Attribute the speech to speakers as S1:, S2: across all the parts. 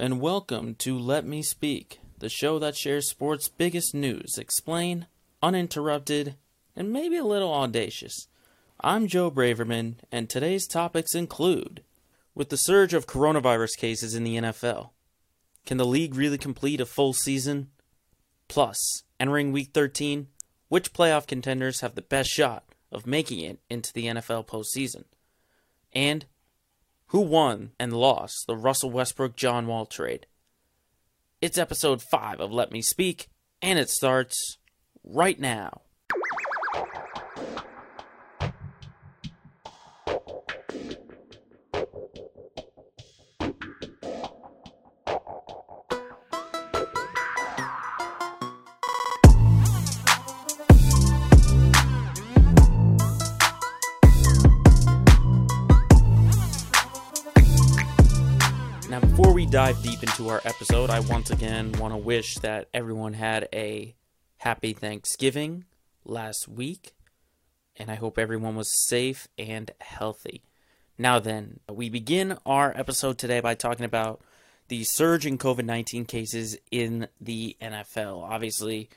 S1: and welcome to Let Me Speak, the show that shares sports' biggest news, explained, uninterrupted, and maybe a little audacious. I'm Joe Braverman, and today's topics include With the surge of coronavirus cases in the NFL, can the league really complete a full season? Plus, entering week 13, which playoff contenders have the best shot of making it into the NFL postseason? And who won and lost the Russell Westbrook John Wall trade? It's episode 5 of Let Me Speak, and it starts right now. Dive deep into our episode, I once again want to wish that everyone had a happy Thanksgiving last week, and I hope everyone was safe and healthy. Now, then, we begin our episode today by talking about the surge in COVID 19 cases in the NFL. Obviously,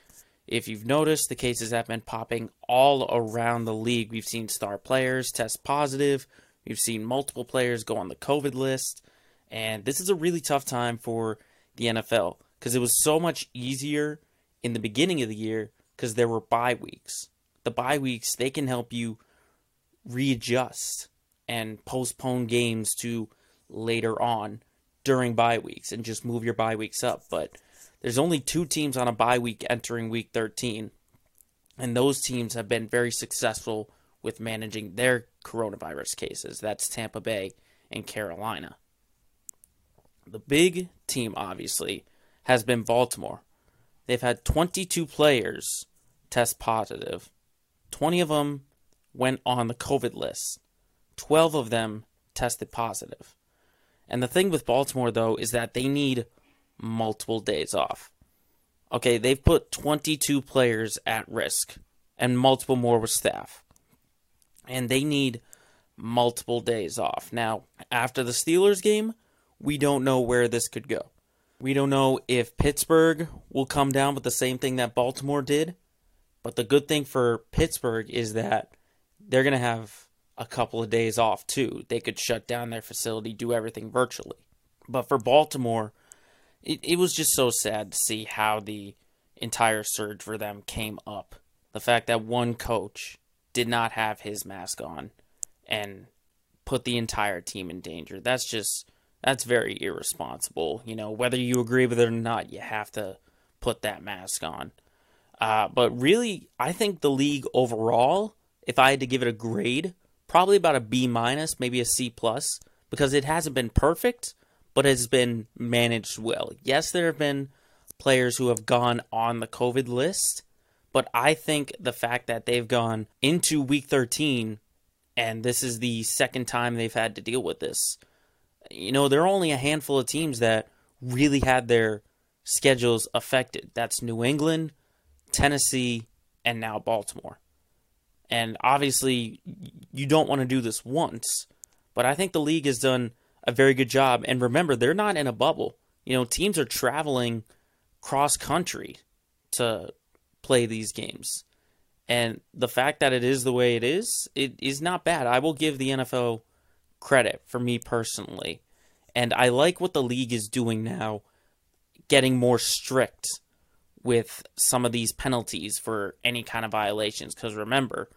S1: if you've noticed, the cases have been popping all around the league. We've seen star players test positive, we've seen multiple players go on the COVID list. And this is a really tough time for the NFL because it was so much easier in the beginning of the year because there were bye weeks. The bye weeks, they can help you readjust and postpone games to later on during bye weeks and just move your bye weeks up. But there's only two teams on a bye week entering week 13, and those teams have been very successful with managing their coronavirus cases. That's Tampa Bay and Carolina. The big team, obviously, has been Baltimore. They've had 22 players test positive. 20 of them went on the COVID list. 12 of them tested positive. And the thing with Baltimore, though, is that they need multiple days off. Okay, they've put 22 players at risk and multiple more with staff. And they need multiple days off. Now, after the Steelers game, we don't know where this could go. We don't know if Pittsburgh will come down with the same thing that Baltimore did. But the good thing for Pittsburgh is that they're going to have a couple of days off too. They could shut down their facility, do everything virtually. But for Baltimore, it, it was just so sad to see how the entire surge for them came up. The fact that one coach did not have his mask on and put the entire team in danger. That's just that's very irresponsible. You know, whether you agree with it or not, you have to put that mask on. Uh, but really, I think the league overall, if I had to give it a grade, probably about a B minus, maybe a C plus, because it hasn't been perfect, but has been managed well. Yes, there have been players who have gone on the COVID list, but I think the fact that they've gone into week 13 and this is the second time they've had to deal with this you know, there are only a handful of teams that really had their schedules affected. That's New England, Tennessee, and now Baltimore. And obviously, you don't want to do this once, but I think the league has done a very good job. And remember, they're not in a bubble. You know, teams are traveling cross country to play these games. And the fact that it is the way it is, it is not bad. I will give the NFL credit for me personally. And I like what the league is doing now, getting more strict with some of these penalties for any kind of violations. Because remember,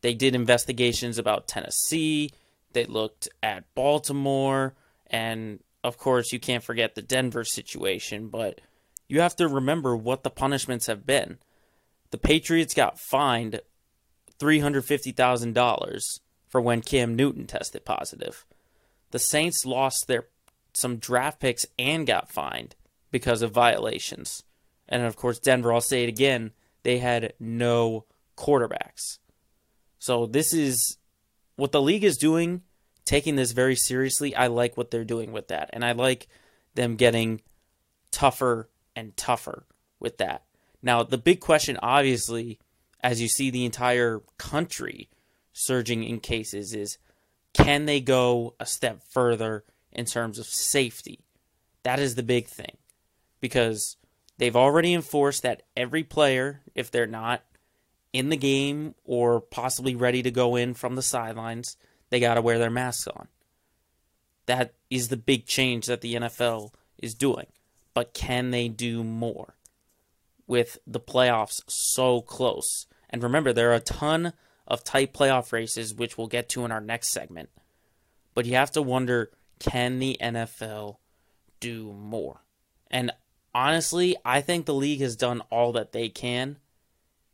S1: they did investigations about Tennessee, they looked at Baltimore, and of course, you can't forget the Denver situation, but you have to remember what the punishments have been. The Patriots got fined $350,000 for when Cam Newton tested positive. The Saints lost their some draft picks and got fined because of violations. And of course, Denver, I'll say it again, they had no quarterbacks. So this is what the league is doing, taking this very seriously. I like what they're doing with that. And I like them getting tougher and tougher with that. Now, the big question, obviously, as you see the entire country surging in cases, is can they go a step further in terms of safety? That is the big thing. Because they've already enforced that every player, if they're not in the game or possibly ready to go in from the sidelines, they got to wear their masks on. That is the big change that the NFL is doing. But can they do more with the playoffs so close? And remember, there are a ton of tight playoff races, which we'll get to in our next segment. But you have to wonder can the NFL do more? And honestly, I think the league has done all that they can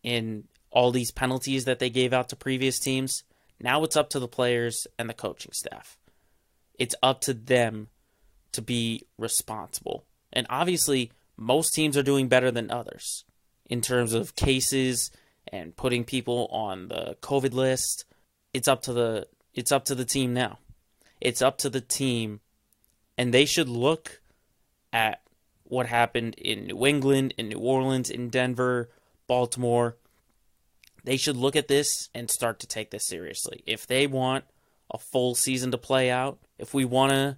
S1: in all these penalties that they gave out to previous teams. Now it's up to the players and the coaching staff. It's up to them to be responsible. And obviously, most teams are doing better than others in terms of cases and putting people on the COVID list. It's up to the it's up to the team now. It's up to the team and they should look at what happened in New England, in New Orleans, in Denver, Baltimore. They should look at this and start to take this seriously. If they want a full season to play out, if we want to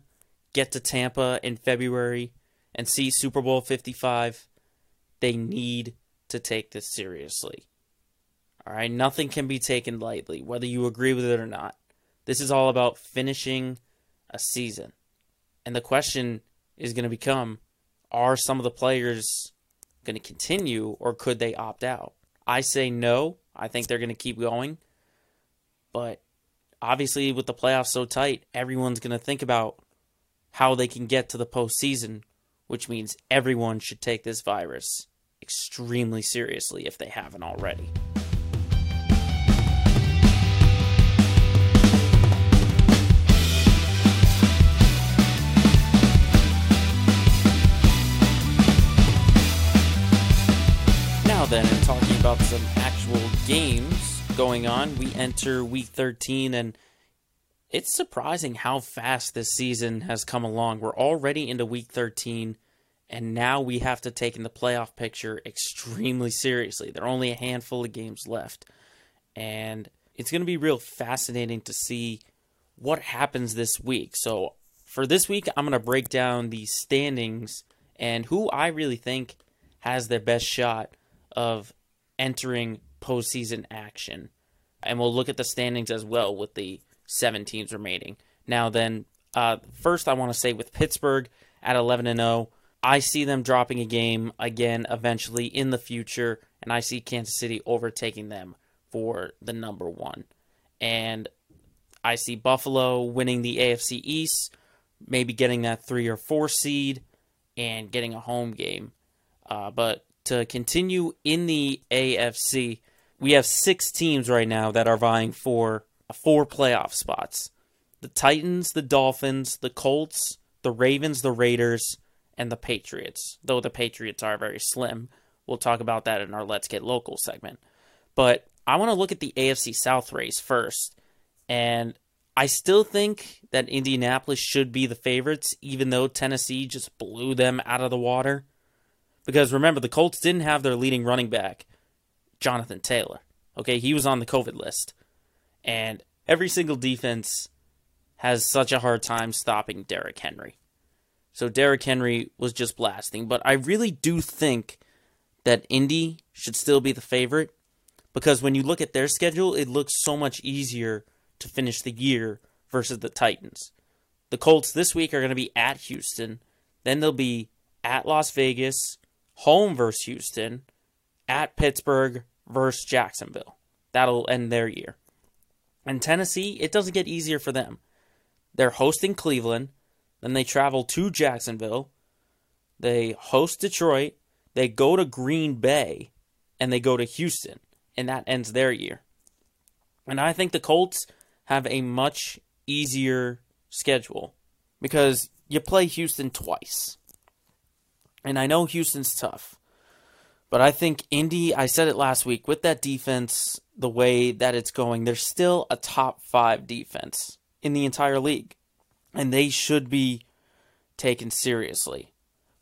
S1: get to Tampa in February and see Super Bowl 55, they need to take this seriously. All right, nothing can be taken lightly, whether you agree with it or not. This is all about finishing a season. And the question is going to become are some of the players going to continue or could they opt out? I say no. I think they're going to keep going. But obviously, with the playoffs so tight, everyone's going to think about how they can get to the postseason, which means everyone should take this virus extremely seriously if they haven't already. Then, and talking about some actual games going on, we enter week 13, and it's surprising how fast this season has come along. We're already into week 13, and now we have to take in the playoff picture extremely seriously. There are only a handful of games left, and it's going to be real fascinating to see what happens this week. So, for this week, I'm going to break down the standings and who I really think has their best shot of entering postseason action. And we'll look at the standings as well with the seven teams remaining. Now, then, uh, first, I want to say with Pittsburgh at 11 and 0, I see them dropping a game again eventually in the future, and I see Kansas City overtaking them for the number one. And I see Buffalo winning the AFC East, maybe getting that three or four seed, and getting a home game. Uh, but to continue in the AFC, we have six teams right now that are vying for four playoff spots the Titans, the Dolphins, the Colts, the Ravens, the Raiders, and the Patriots. Though the Patriots are very slim. We'll talk about that in our Let's Get Local segment. But I want to look at the AFC South race first. And I still think that Indianapolis should be the favorites, even though Tennessee just blew them out of the water. Because remember, the Colts didn't have their leading running back, Jonathan Taylor. Okay, he was on the COVID list. And every single defense has such a hard time stopping Derrick Henry. So Derrick Henry was just blasting. But I really do think that Indy should still be the favorite because when you look at their schedule, it looks so much easier to finish the year versus the Titans. The Colts this week are going to be at Houston, then they'll be at Las Vegas, home versus Houston, at Pittsburgh versus Jacksonville. That'll end their year. And Tennessee, it doesn't get easier for them. They're hosting Cleveland, then they travel to Jacksonville, they host Detroit, they go to Green Bay, and they go to Houston, and that ends their year. And I think the Colts have a much easier schedule because you play Houston twice. And I know Houston's tough. But I think Indy, I said it last week, with that defense, the way that it's going, they're still a top five defense in the entire league. And they should be taken seriously.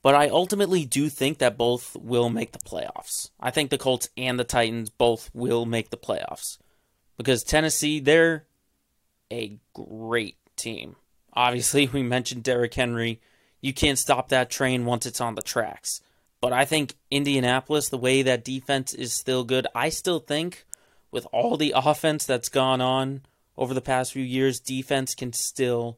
S1: But I ultimately do think that both will make the playoffs. I think the Colts and the Titans both will make the playoffs. Because Tennessee, they're a great team. Obviously, we mentioned Derrick Henry You can't stop that train once it's on the tracks. But I think Indianapolis, the way that defense is still good, I still think with all the offense that's gone on over the past few years, defense can still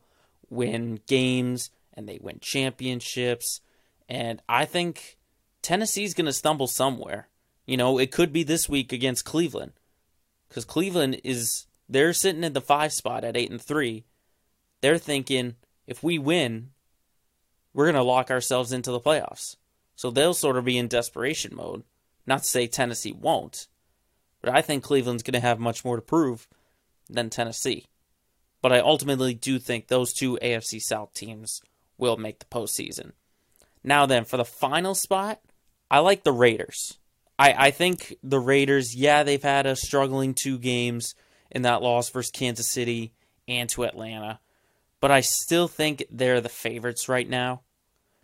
S1: win games and they win championships. And I think Tennessee's going to stumble somewhere. You know, it could be this week against Cleveland. Because Cleveland is, they're sitting at the five spot at 8 and 3. They're thinking, if we win, we're going to lock ourselves into the playoffs. So they'll sort of be in desperation mode. Not to say Tennessee won't, but I think Cleveland's going to have much more to prove than Tennessee. But I ultimately do think those two AFC South teams will make the postseason. Now, then, for the final spot, I like the Raiders. I, I think the Raiders, yeah, they've had a struggling two games in that loss versus Kansas City and to Atlanta, but I still think they're the favorites right now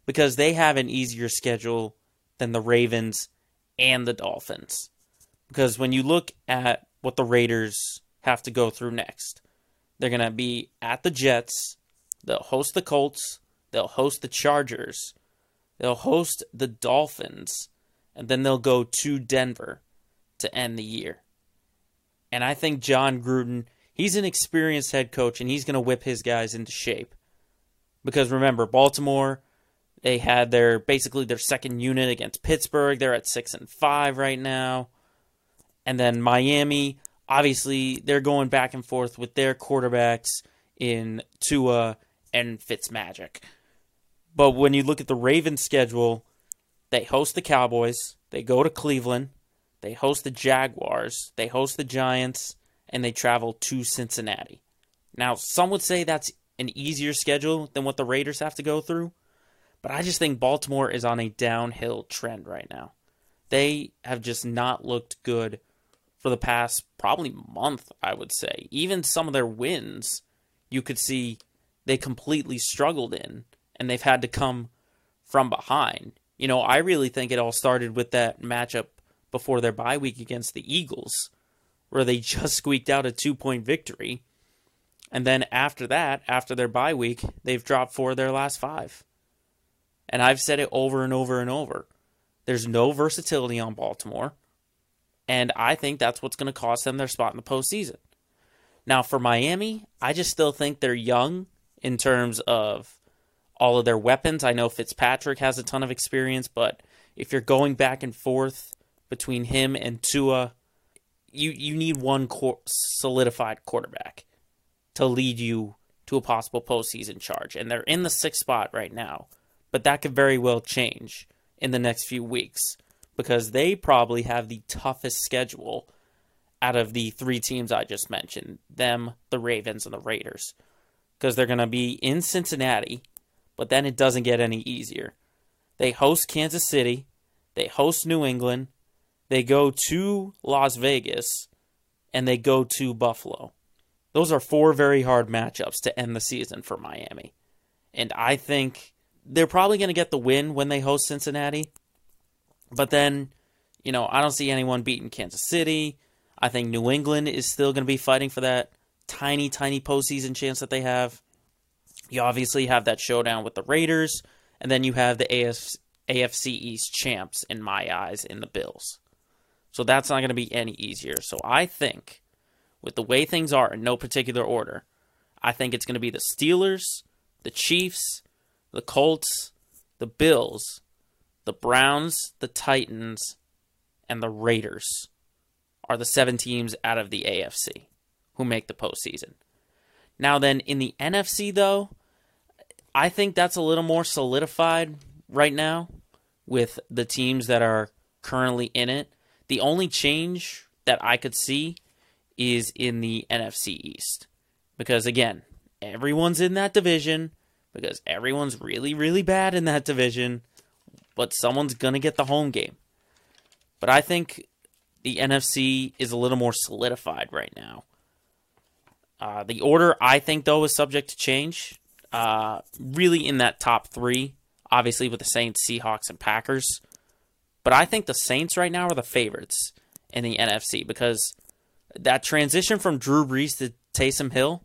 S1: because they have an easier schedule than the Ravens and the Dolphins. Because when you look at what the Raiders have to go through next, they're going to be at the Jets, they'll host the Colts, they'll host the Chargers, they'll host the Dolphins, and then they'll go to Denver to end the year. And I think Jon Gruden, he's an experienced head coach and he's going to whip his guys into shape. Because remember, Baltimore, they had their basically their second unit against Pittsburgh. They're at 6 and 5 right now. And then Miami, obviously, they're going back and forth with their quarterbacks in Tua and Fitzmagic. But when you look at the Ravens schedule, they host the Cowboys, they go to Cleveland, they host the Jaguars, they host the Giants, and they travel to Cincinnati. Now, some would say that's an easier schedule than what the Raiders have to go through, but I just think Baltimore is on a downhill trend right now. They have just not looked good for the past probably month, I would say. Even some of their wins, you could see they completely struggled in, and they've had to come from behind. You know, I really think it all started with that matchup before their bye week against the Eagles, where they just squeaked out a two point victory. And then after that, after their bye week, they've dropped four of their last five. And I've said it over and over and over. There's no versatility on Baltimore. And I think that's what's going to cost them their spot in the postseason. Now, for Miami, I just still think they're young in terms of all of their weapons. I know Fitzpatrick has a ton of experience, but if you're going back and forth between him and Tua, you, you need one core, solidified quarterback to lead you to a possible postseason charge. And they're in the sixth spot right now but that could very well change in the next few weeks because they probably have the toughest schedule out of the three teams I just mentioned them, the Ravens, and the Raiders. Because they're going to be in Cincinnati, but then it doesn't get any easier. They host Kansas City, they host New England, they go to Las Vegas, and they go to Buffalo. Those are four very hard matchups to end the season for Miami. And I think they're probably going to get the win when they host Cincinnati. But then, you know, I don't see anyone beating Kansas City. I think New England is still going to be fighting for that tiny, tiny postseason chance that they have. You obviously have that showdown with the Raiders, and then you have the AFC, AFC East champs, in my eyes, in the Bills. So that's not going to be any easier. So I think, with the way things are in no particular order, I think it's going to be the Steelers, the Chiefs, the Colts, the Bills, the Browns, the Titans, and the Raiders are the seven teams out of the AFC who make the postseason. Now, then, in the NFC, though, I think that's a little more solidified right now with the teams that are currently in it. The only change that I could see is in the NFC East. Because, again, everyone's in that division because everyone's really, really bad in that division, but someone's going to get the home game. But I think the NFC is a little more solidified right now. Uh, the order, I think, though, is subject to change. Uh, really in that top three, obviously with the Saints, Seahawks, and Packers. But I think the Saints right now are the favorites in the NFC because that transition from Drew Brees to Taysom Hill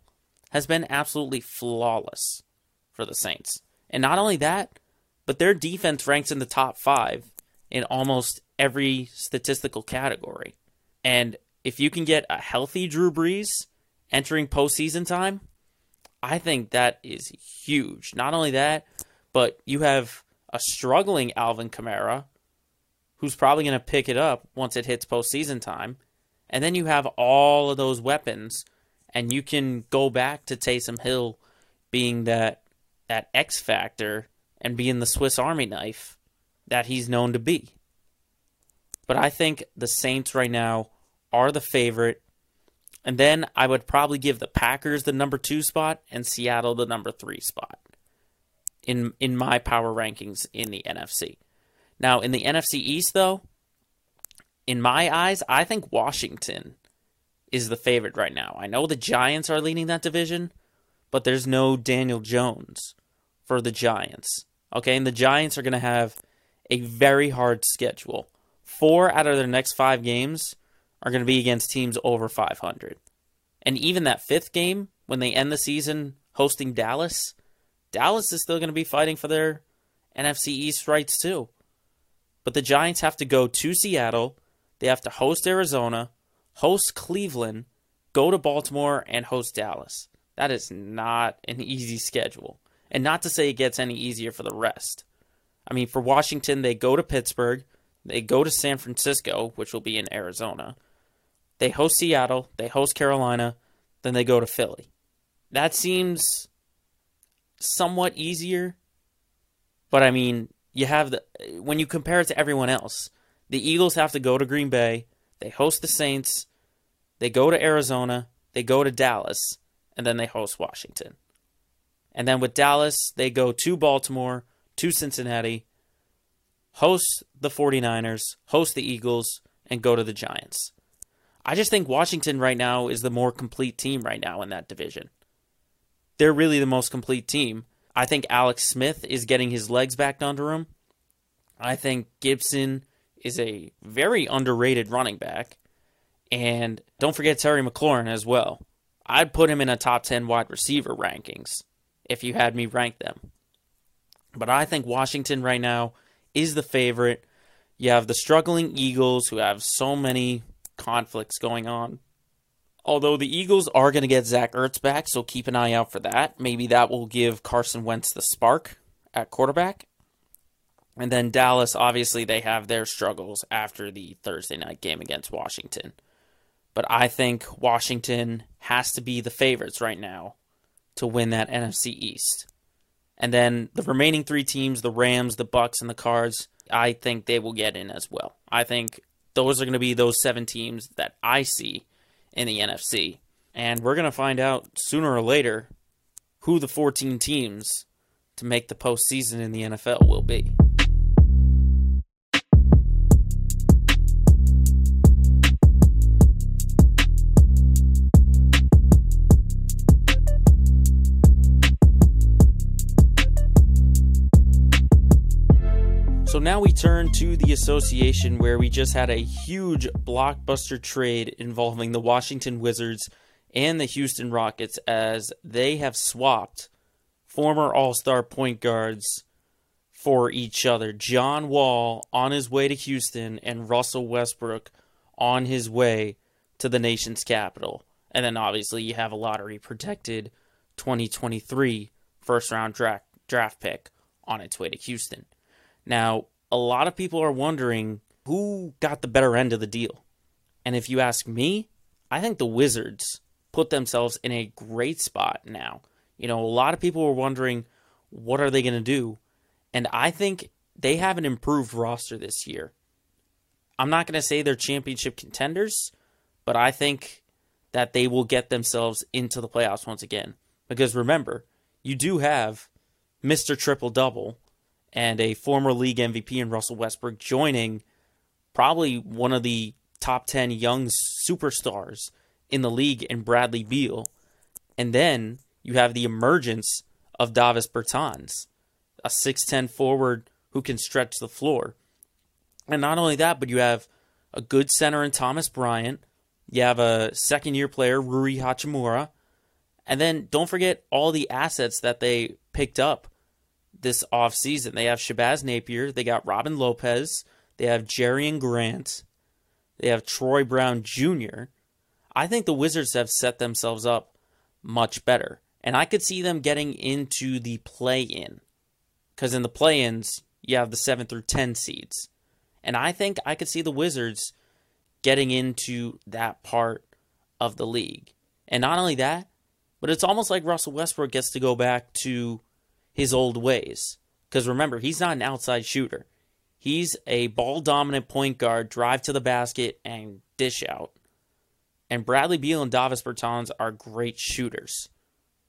S1: has been absolutely flawless for the Saints. And not only that, but their defense ranks in the top five in almost every statistical category. And if you can get a healthy Drew Brees entering postseason time, I think that is huge. Not only that, but you have a struggling Alvin Kamara, who's probably going to pick it up once it hits postseason time. And then you have all of those weapons, and you can go back to Taysom Hill being that that X factor and being the Swiss Army knife that he's known to be. But I think the Saints right now are the favorite. And then I would probably give the Packers the number two spot and Seattle the number three spot in in my power rankings in the NFC. Now in the NFC East though, in my eyes, I think Washington is the favorite right now. I know the Giants are leading that division, but there's no Daniel Jones for the Giants. Okay, and the Giants are going to have a very hard schedule. Four out of their next five games are going to be against teams over 500. And even that fifth game, when they end the season hosting Dallas, Dallas is still going to be fighting for their NFC East rights too. But the Giants have to go to Seattle, they have to host Arizona, host Cleveland, go to Baltimore, and host Dallas. That is not an easy schedule. And not to say it gets any easier for the rest. I mean, for Washington, they go to Pittsburgh, they go to San Francisco, which will be in Arizona. They host Seattle, they host Carolina, then they go to Philly. That seems somewhat easier. But I mean, you have the when you compare it to everyone else, the Eagles have to go to Green Bay, they host the Saints, they go to Arizona, they go to Dallas, and then they host Washington. And then with Dallas, they go to Baltimore, to Cincinnati, host the 49ers, host the Eagles, and go to the Giants. I just think Washington right now is the more complete team right now in that division. They're really the most complete team. I think Alex Smith is getting his legs back under him. I think Gibson is a very underrated running back. And don't forget Terry McLaurin as well. I'd put him in a top 10 wide receiver rankings if you had me rank them. But I think Washington right now is the favorite. You have the struggling Eagles who have so many conflicts going on. Although the Eagles are going to get Zach Ertz back, so keep an eye out for that. Maybe that will give Carson Wentz the spark at quarterback. And then Dallas, obviously, they have their struggles after the Thursday night game against Washington. But I think Washington has to be the favorites right now to win that NFC East. And then the remaining three teams, the Rams, the Bucs, and the Cards, I think they will get in as well. I think those are going to be those seven teams that I see in the NFC. And we're going to find out sooner or later who the 14 teams to make the postseason in the NFL will be. So now we turn to the association where we just had a huge blockbuster trade involving the Washington Wizards and the Houston Rockets as they have swapped former All Star point guards for each other. John Wall on his way to Houston and Russell Westbrook on his way to the nation's capital. And then obviously you have a lottery protected 2023 first round draft, draft pick on its way to Houston. Now, a lot of people are wondering who got the better end of the deal. And if you ask me, I think the Wizards put themselves in a great spot now. You know, a lot of people were wondering what are they going to do? And I think they have an improved roster this year. I'm not going to say they're championship contenders, but I think that they will get themselves into the playoffs once again. Because remember, you do have Mr. Triple Double and a former league MVP in Russell Westbrook joining probably one of the top 10 young superstars in the league in Bradley Beal. And then you have the emergence of Davis Bertans, a 6'10 forward who can stretch the floor. And not only that, but you have a good center in Thomas Bryant. You have a second year player, Rui Hachimura. And then don't forget all the assets that they picked up this offseason. They have Shabazz Napier, they got Robin Lopez, they have Jerian Grant, they have Troy Brown Jr. I think the Wizards have set themselves up much better. And I could see them getting into the play in. Because in the play ins, you have the 7 through 10 seeds. And I think I could see the Wizards getting into that part of the league. And not only that, but it's almost like Russell Westbrook gets to go back to his old ways. Because remember, he's not an outside shooter. He's a ball dominant point guard, drive to the basket, and dish out. And Bradley Beal and Davis Bertans are great shooters.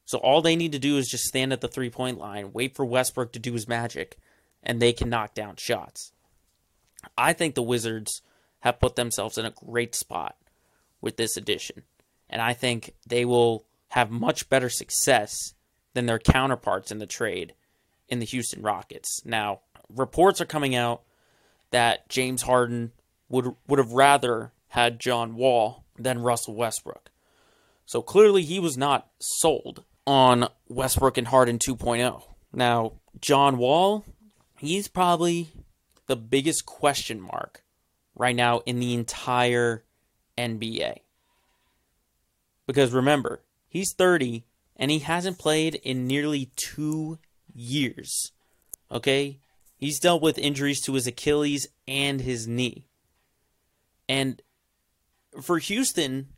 S1: So all they need to do is just stand at the three point line, wait for Westbrook to do his magic, and they can knock down shots. I think the Wizards have put themselves in a great spot with this addition. And I think they will have much better success than their counterparts in the trade in the Houston Rockets. Now, reports are coming out that James Harden would would have rather had John Wall than Russell Westbrook. So clearly he was not sold on Westbrook and Harden 2.0. Now, John Wall, he's probably the biggest question mark right now in the entire NBA. Because remember, he's 30 and he hasn't played in nearly two years. Okay? He's dealt with injuries to his Achilles and his knee. And for Houston,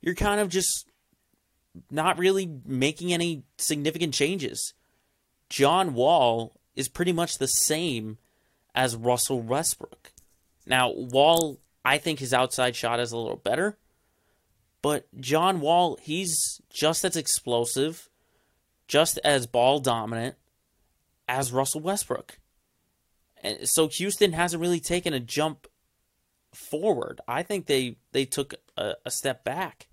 S1: you're kind of just not really making any significant changes. John Wall is pretty much the same as Russell Westbrook. Now, Wall, I think his outside shot is a little better, but John Wall, he's just as explosive, just as ball dominant as Russell Westbrook. And so Houston hasn't really taken a jump forward. I think they they took a, a step back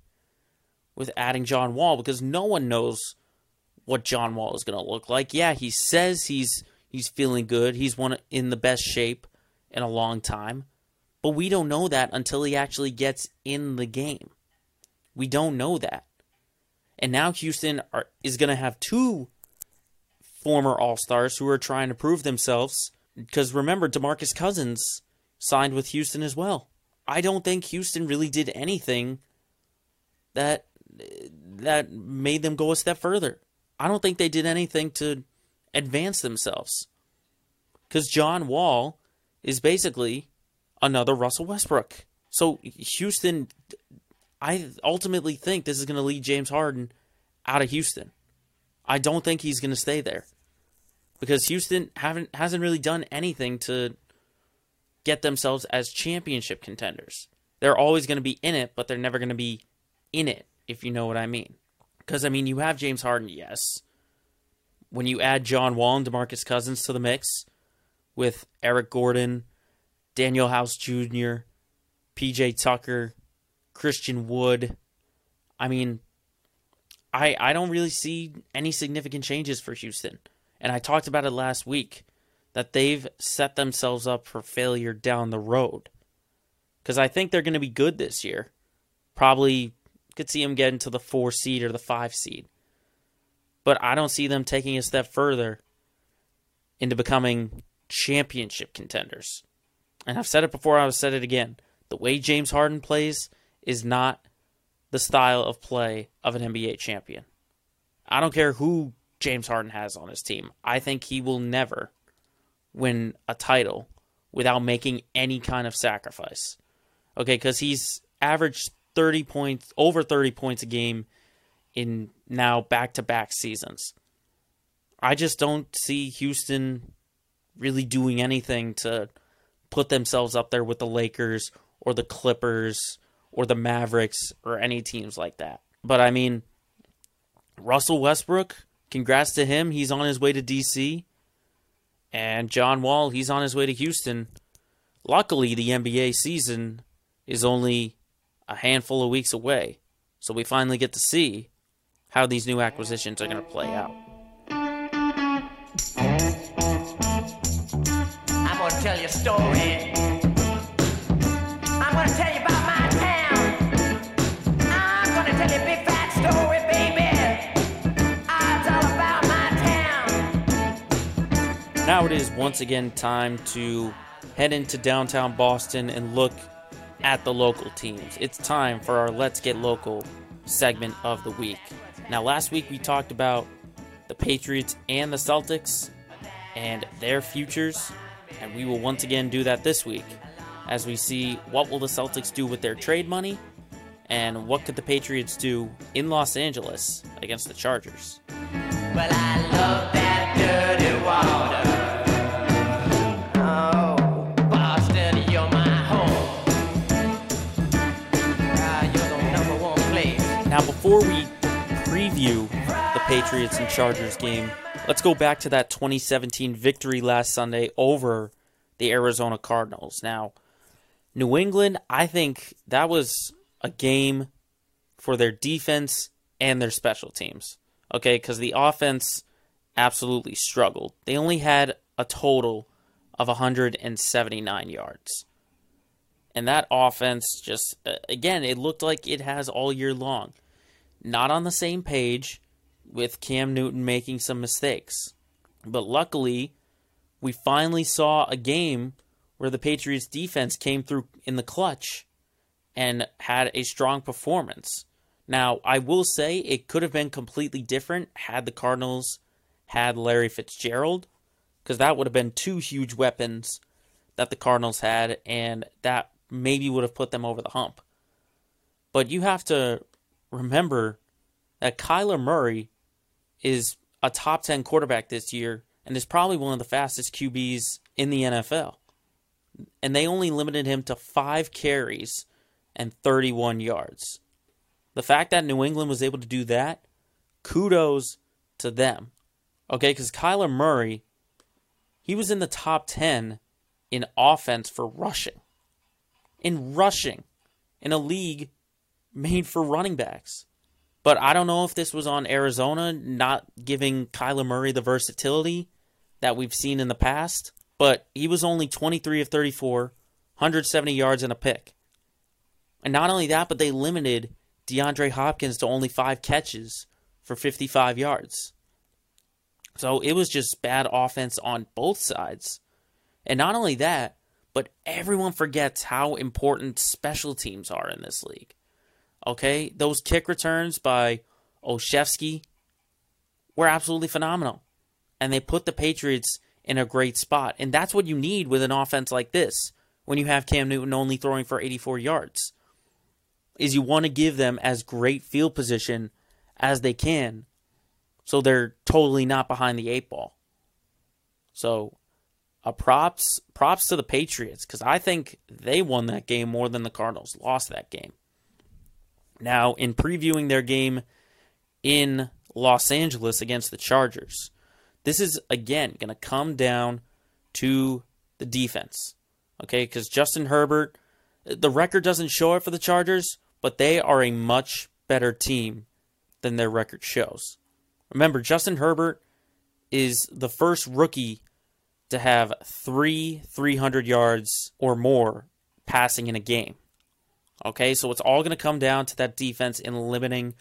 S1: with adding John Wall because no one knows what John Wall is going to look like. Yeah, he says he's He's feeling good. He's one in the best shape in a long time. But we don't know that until he actually gets in the game. We don't know that. And now Houston are, is going to have two former All Stars who are trying to prove themselves. Because remember, Demarcus Cousins signed with Houston as well. I don't think Houston really did anything that that made them go a step further. I don't think they did anything to advance themselves. Because John Wall is basically another Russell Westbrook. So Houston, I ultimately think this is going to lead James Harden out of Houston. I don't think he's going to stay there because Houston haven't hasn't really done anything to get themselves as championship contenders. They're always going to be in it, but they're never going to be in it, if you know what I mean. Because I mean, you have James Harden, yes, when you add John Wall and DeMarcus Cousins to the mix with Eric Gordon, Danuel House Jr., PJ Tucker, Christian Wood, I mean, I I don't really see any significant changes for Houston. And I talked about it last week that they've set themselves up for failure down the road. Cuz I think they're going to be good this year. Probably could see them get into the 4 seed or the 5 seed but I don't see them taking a step further into becoming championship contenders. And I've said it before, I've said it again. The way James Harden plays is not the style of play of an NBA champion. I don't care who James Harden has on his team. I think he will never win a title without making any kind of sacrifice. Okay, because he's averaged 30 points, over 30 points a game in now back to back seasons. I just don't see Houston really doing anything to put themselves up there with the Lakers or the Clippers or the Mavericks or any teams like that. But I mean, Russell Westbrook, congrats to him. He's on his way to DC. And John Wall, he's on his way to Houston. Luckily, the NBA season is only a handful of weeks away. So we finally get to see how these new acquisitions are going to play out. I'm
S2: going to tell you a story.
S1: Now it is once again time to head into downtown Boston and look at the local teams. It's time for our Let's Get Local segment of the week. Now, last week we talked about the Patriots and the Celtics and their futures, and we will once again do that this week as we see what will the Celtics do with their trade money and what could the Patriots do in Los Angeles against the Chargers.
S2: Well,
S1: Now, before we preview the Patriots and Chargers game, let's go back to that 2017 victory last Sunday over the Arizona Cardinals. Now, New England, I think that was a game for their defense and their special teams. Okay, because the offense absolutely struggled. They only had a total of 179 yards. And that offense just, uh, again, it looked like it has all year long. Not on the same page with Cam Newton making some mistakes. But luckily, we finally saw a game where the Patriots defense came through in the clutch and had a strong performance. Now, I will say it could have been completely different had the Cardinals had Larry Fitzgerald, because that would have been two huge weapons that the Cardinals had, and that maybe would have put them over the hump. But you have to remember that Kyler Murray is a top 10 quarterback this year and is probably one of the fastest QBs in the NFL. And they only limited him to five carries and 31 yards. The fact that New England was able to do that, kudos to them. Okay, because Kyler Murray, he was in the top 10 in offense for rushing. In rushing. In a league made for running backs. But I don't know if this was on Arizona not giving Kyler Murray the versatility that we've seen in the past. But he was only 23 of 34, 170 yards and a pick. And not only that, but they limited DeAndre Hopkins to only five catches for 55 yards. So it was just bad offense on both sides. And not only that, but everyone forgets how important special teams are in this league. Okay? Those kick returns by Olszewski were absolutely phenomenal. And they put the Patriots in a great spot. And that's what you need with an offense like this when you have Cam Newton only throwing for 84 yards. Is you want to give them as great field position as they can so they're totally not behind the eight ball. So, a props props to the Patriots cuz I think they won that game more than the Cardinals lost that game. Now, in previewing their game in Los Angeles against the Chargers, this is again going to come down to the defense. Okay, cuz Justin Herbert the record doesn't show it for the Chargers, but they are a much better team than their record shows. Remember, Justin Herbert is the first rookie to have three 300 yards or more passing in a game. Okay, so it's all going to come down to that defense in limiting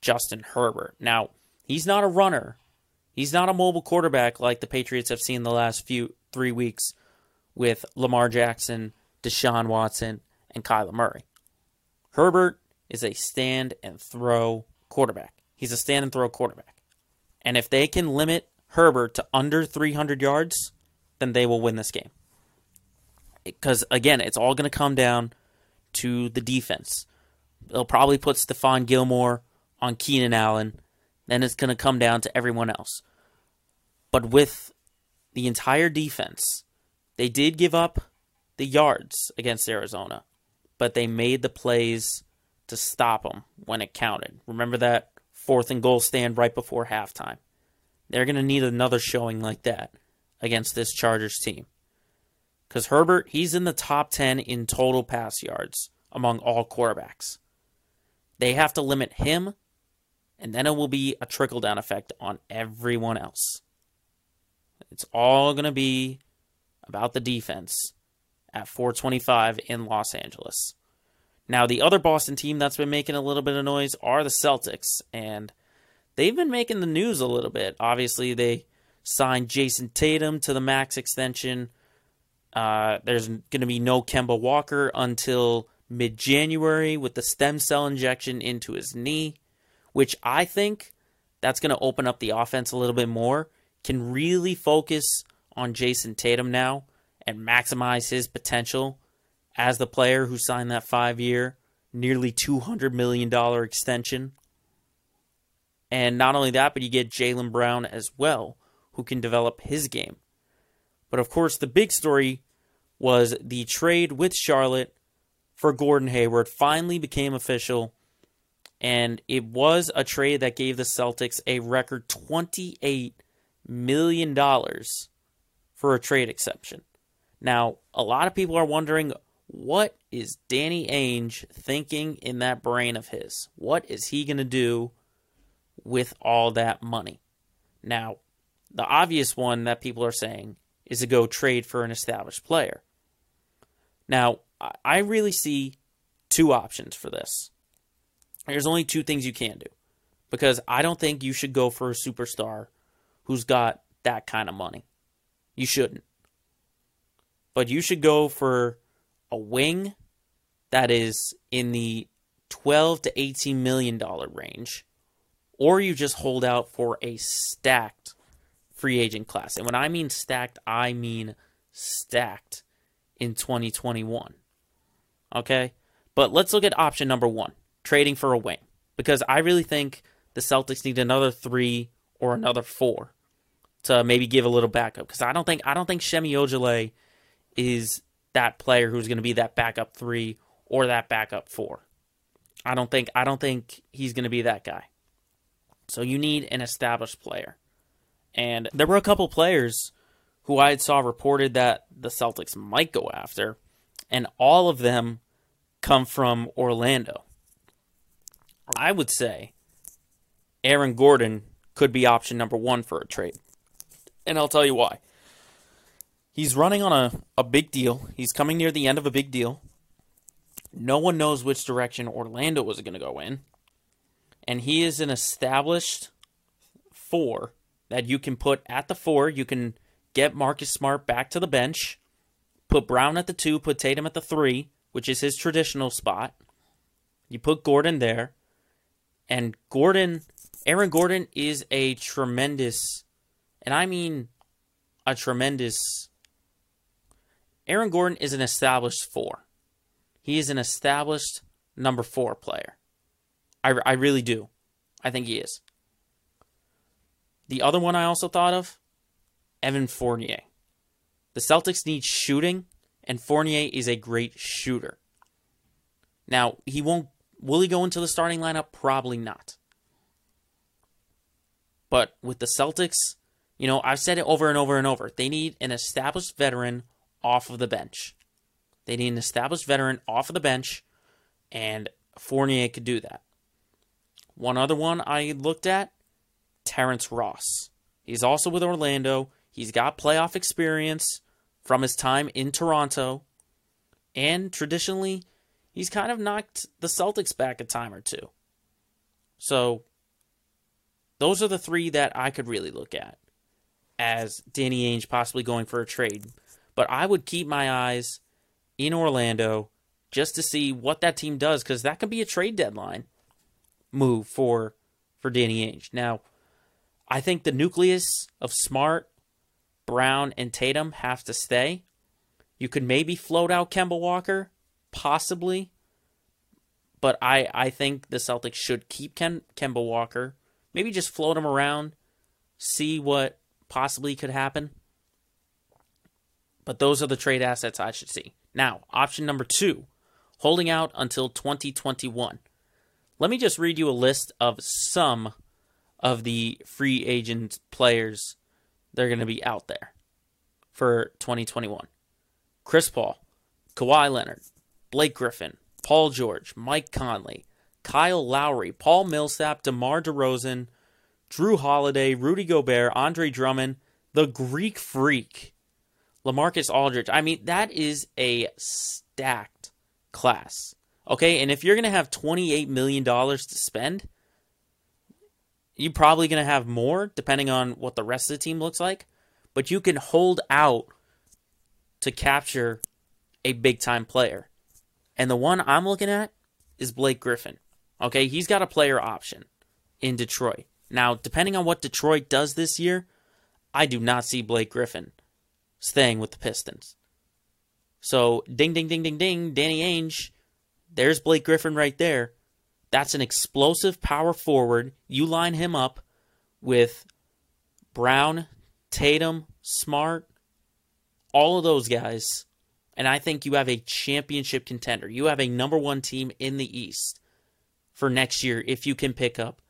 S1: Justin Herbert. Now, he's not a runner. He's not a mobile quarterback like the Patriots have seen the last few three weeks with Lamar Jackson, Deshaun Watson, and Kyler Murray. Herbert is a stand and throw quarterback. He's a stand and throw quarterback. And if they can limit Herbert to under 300 yards, then they will win this game. Because, again, it's all going to come down to the defense. They'll probably put Stephon Gilmore on Keenan Allen. Then it's going to come down to everyone else. But with the entire defense, they did give up the yards against Arizona, but they made the plays to stop them when it counted. Remember that fourth and goal stand right before halftime. They're going to need another showing like that against this Chargers team. Because Herbert, he's in the top 10 in total pass yards among all quarterbacks. They have to limit him, and then it will be a trickle down effect on everyone else. It's all going to be about the defense at 425 in Los Angeles. Now, the other Boston team that's been making a little bit of noise are the Celtics, and they've been making the news a little bit. Obviously, they signed Jayson Tatum to the max extension. Uh, there's going to be no Kemba Walker until mid January with the stem cell injection into his knee, which I think that's going to open up the offense a little bit more. Can really focus on Jayson Tatum now and maximize his potential as the player who signed that five year, nearly $200 million extension. And not only that, but you get Jaylen Brown as well, who can develop his game. But of course, the big story was the trade with Charlotte for Gordon Hayward finally became official. And it was a trade that gave the Celtics a record $28 million for a trade exception. Now, a lot of people are wondering what is Danny Ainge thinking in that brain of his? What is he going to do with all that money? Now, the obvious one that people are saying is to go trade for an established player. Now, I really see two options for this. There's only two things you can do because I don't think you should go for a superstar who's got that kind of money. You shouldn't. But you should go for a wing that is in the 12 to 18 million dollar range or you just hold out for a stacked free agent class. And when I mean stacked, I mean stacked in 2021. Okay? But let's look at option number 1, trading for a wing because I really think the Celtics need another 3 or another 4 to maybe give a little backup because I don't think I don't think Semi Ojeleye is that player who's going to be that backup 3 or that backup 4. I don't think I don't think he's going to be that guy. So you need an established player. And there were a couple players who I saw reported that the Celtics might go after, and all of them come from Orlando. I would say Aaron Gordon could be option number one for a trade. And I'll tell you why. He's running on a, a big deal. He's coming near the end of a big deal. No one knows which direction Orlando was going to go in. And he is an established four that you can put at the four. You can get Marcus Smart back to the bench, put Brown at the two, put Tatum at the three, which is his traditional spot. You put Gordon there. And Gordon, Aaron Gordon is a tremendous, and I mean a tremendous. Aaron Gordon is an established four. He is an established number four player. I, I really do. I think he is. The other one I also thought of, Evan Fournier. The Celtics need shooting, and Fournier is a great shooter. Now, he won't will he go into the starting lineup? Probably not. But with the Celtics, you know, I've said it over and over and over. They need an established veteran off of the bench. They need an established veteran off of the bench, and Fournier could do that. One other one I looked at Terrence Ross. He's also with Orlando. He's got playoff experience from his time in Toronto. And traditionally, he's kind of knocked the Celtics back a time or two. So, those are the three that I could really look at as Danny Ainge possibly going for a trade. But I would keep my eyes in Orlando just to see what that team does because that could be a trade deadline move for for Danny Ainge. Now, I think the nucleus of Smart, Brown, and Tatum have to stay. You could maybe float out Kemba Walker, possibly. But I, I think the Celtics should keep Ken, Kemba Walker. Maybe just float him around, see what possibly could happen. But those are the trade assets I should see. Now, option number two, holding out until 2021. Let me just read you a list of some of the free agent players they're going to be out there for 2021. Chris Paul, Kawhi Leonard, Blake Griffin, Paul George, Mike Conley, Kyle Lowry, Paul Millsap, DeMar DeRozan, Jrue Holiday, Rudy Gobert, Andre Drummond, the Greek Freak, LaMarcus Aldridge. I mean, that is a stacked class. Okay, and if you're going to have $28 million to spend, You're probably going to have more depending on what the rest of the team looks like, but you can hold out to capture a big time player. And the one I'm looking at is Blake Griffin. Okay, he's got a player option in Detroit. Now, depending on what Detroit does this year, I do not see Blake Griffin staying with the Pistons. So, ding, ding, ding, ding, ding, Danny Ainge, there's Blake Griffin right there. That's an explosive power forward. You line him up with Brown, Tatum, Smart, all of those guys, and I think you have a championship contender. You have a number one team in the East for next year if you can pick up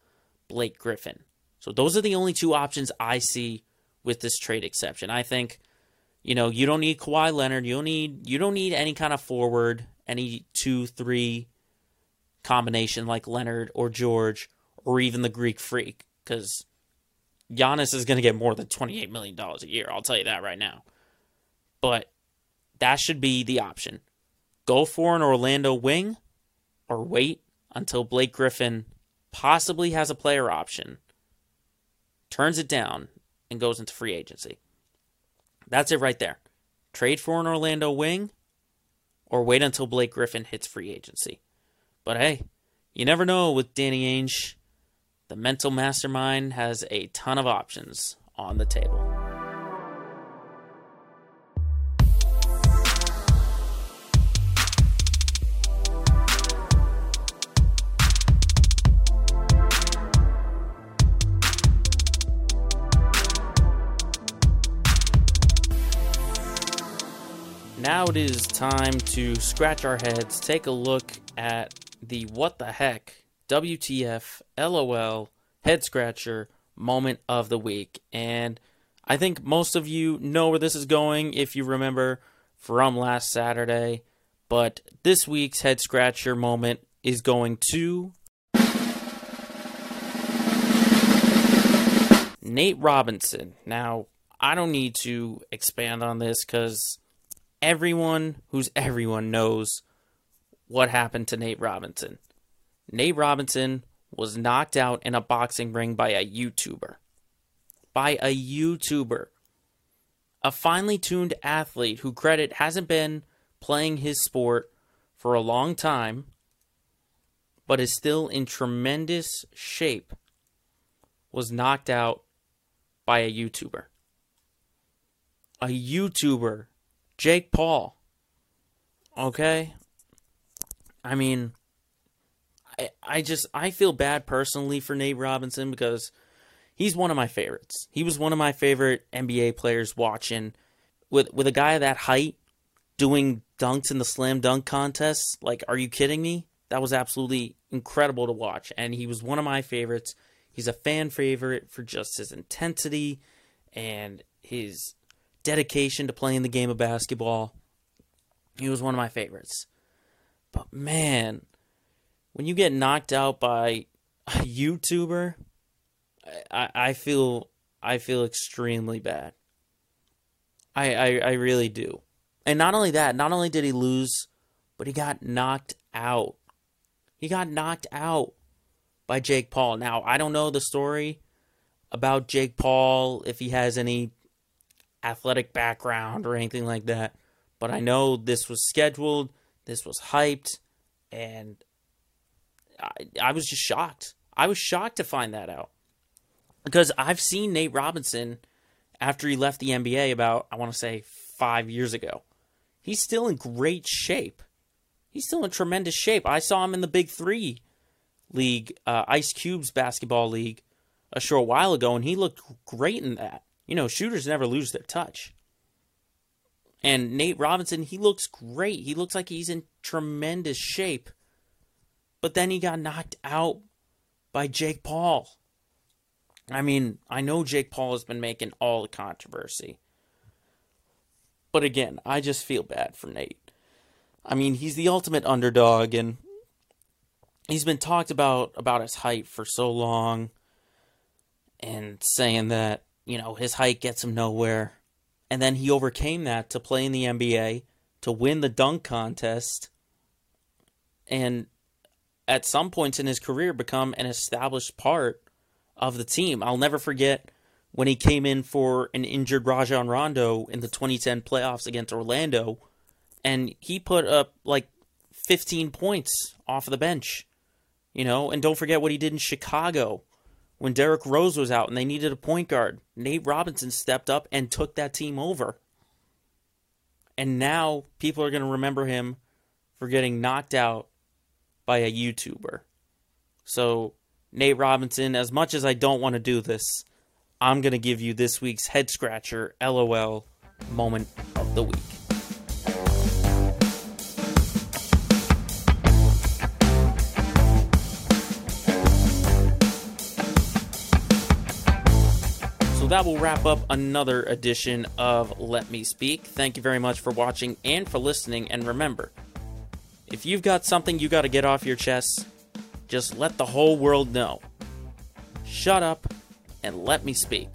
S1: Blake Griffin. So those are the only two options I see with this trade exception. I think, you know, you don't need Kawhi Leonard. You don't need you don't need any kind of forward, any two, three combination like Leonard or George or even the Greek Freak, because Giannis is going to get more than twenty eight million dollars a year. I'll tell you that right now. But that should be the option. Go for an Orlando wing or wait until Blake Griffin possibly has a player option, turns it down, and goes into free agency. That's it right there. Trade for an Orlando wing or wait until Blake Griffin hits free agency. But hey, you never know with Danny Ainge. The mental mastermind has a ton of options on the table. Now it is time to scratch our heads, take a look at the what the heck, WTF, LOL, head scratcher moment of the week. And I think most of you know where this is going if you remember from last Saturday. But this week's head scratcher moment is going to Nate Robinson. Now, I don't need to expand on this because everyone who's everyone knows what happened to Nate Robinson. Nate Robinson was knocked out in a boxing ring by a YouTuber. By a YouTuber. A finely tuned athlete who credit hasn't been playing his sport for a long time, but is still in tremendous shape, was knocked out by a YouTuber. A YouTuber Jake Paul. Okay? I mean, I, I just I feel bad personally for Nate Robinson because he's one of my favorites. He was one of my favorite NBA players watching with with a guy that height doing dunks in the slam dunk contest. Like, are you kidding me? That was absolutely incredible to watch and he was one of my favorites. He's a fan favorite for just his intensity and his dedication to playing the game of basketball. He was one of my favorites. But man, when you get knocked out by a YouTuber, I, I feel I feel extremely bad. I, I I really do. And not only that, not only did he lose, but he got knocked out. He got knocked out by Jake Paul. Now, I don't know the story about Jake Paul, if he has any athletic background or anything like that. But I know this was scheduled, this was hyped, and I, I was just shocked. I was shocked to find that out. Because I've seen Nate Robinson after he left the NBA about, I want to say, five years ago. He's still in great shape. He's still in tremendous shape. I saw him in the Big Three league, uh, Ice Cube's basketball league, a short while ago, and he looked great in that. You know, shooters never lose their touch. And Nate Robinson, he looks great. He looks like he's in tremendous shape. But then he got knocked out by Jake Paul. I mean, I know Jake Paul has been making all the controversy. But again, I just feel bad for Nate. I mean, he's the ultimate underdog and he's been talked about about his height for so long and saying that you know, his height gets him nowhere. And then he overcame that to play in the NBA, to win the dunk contest, and at some points in his career become an established part of the team. I'll never forget when he came in for an injured Rajon Rondo in the 2010 playoffs against Orlando, and he put up like 15 points off of the bench. You know, and don't forget what he did in Chicago when Derrick Rose was out and they needed a point guard. Nate Robinson stepped up and took that team over. And now people are going to remember him for getting knocked out by a YouTuber. So, Nate Robinson, as much as I don't want to do this, I'm going to give you this week's head scratcher LOL moment of the week. That will wrap up another edition of Let Me Speak. Thank you very much for watching and for listening. And remember, if you've got something you got to get off your chest, just let the whole world know. Shut up and let me speak.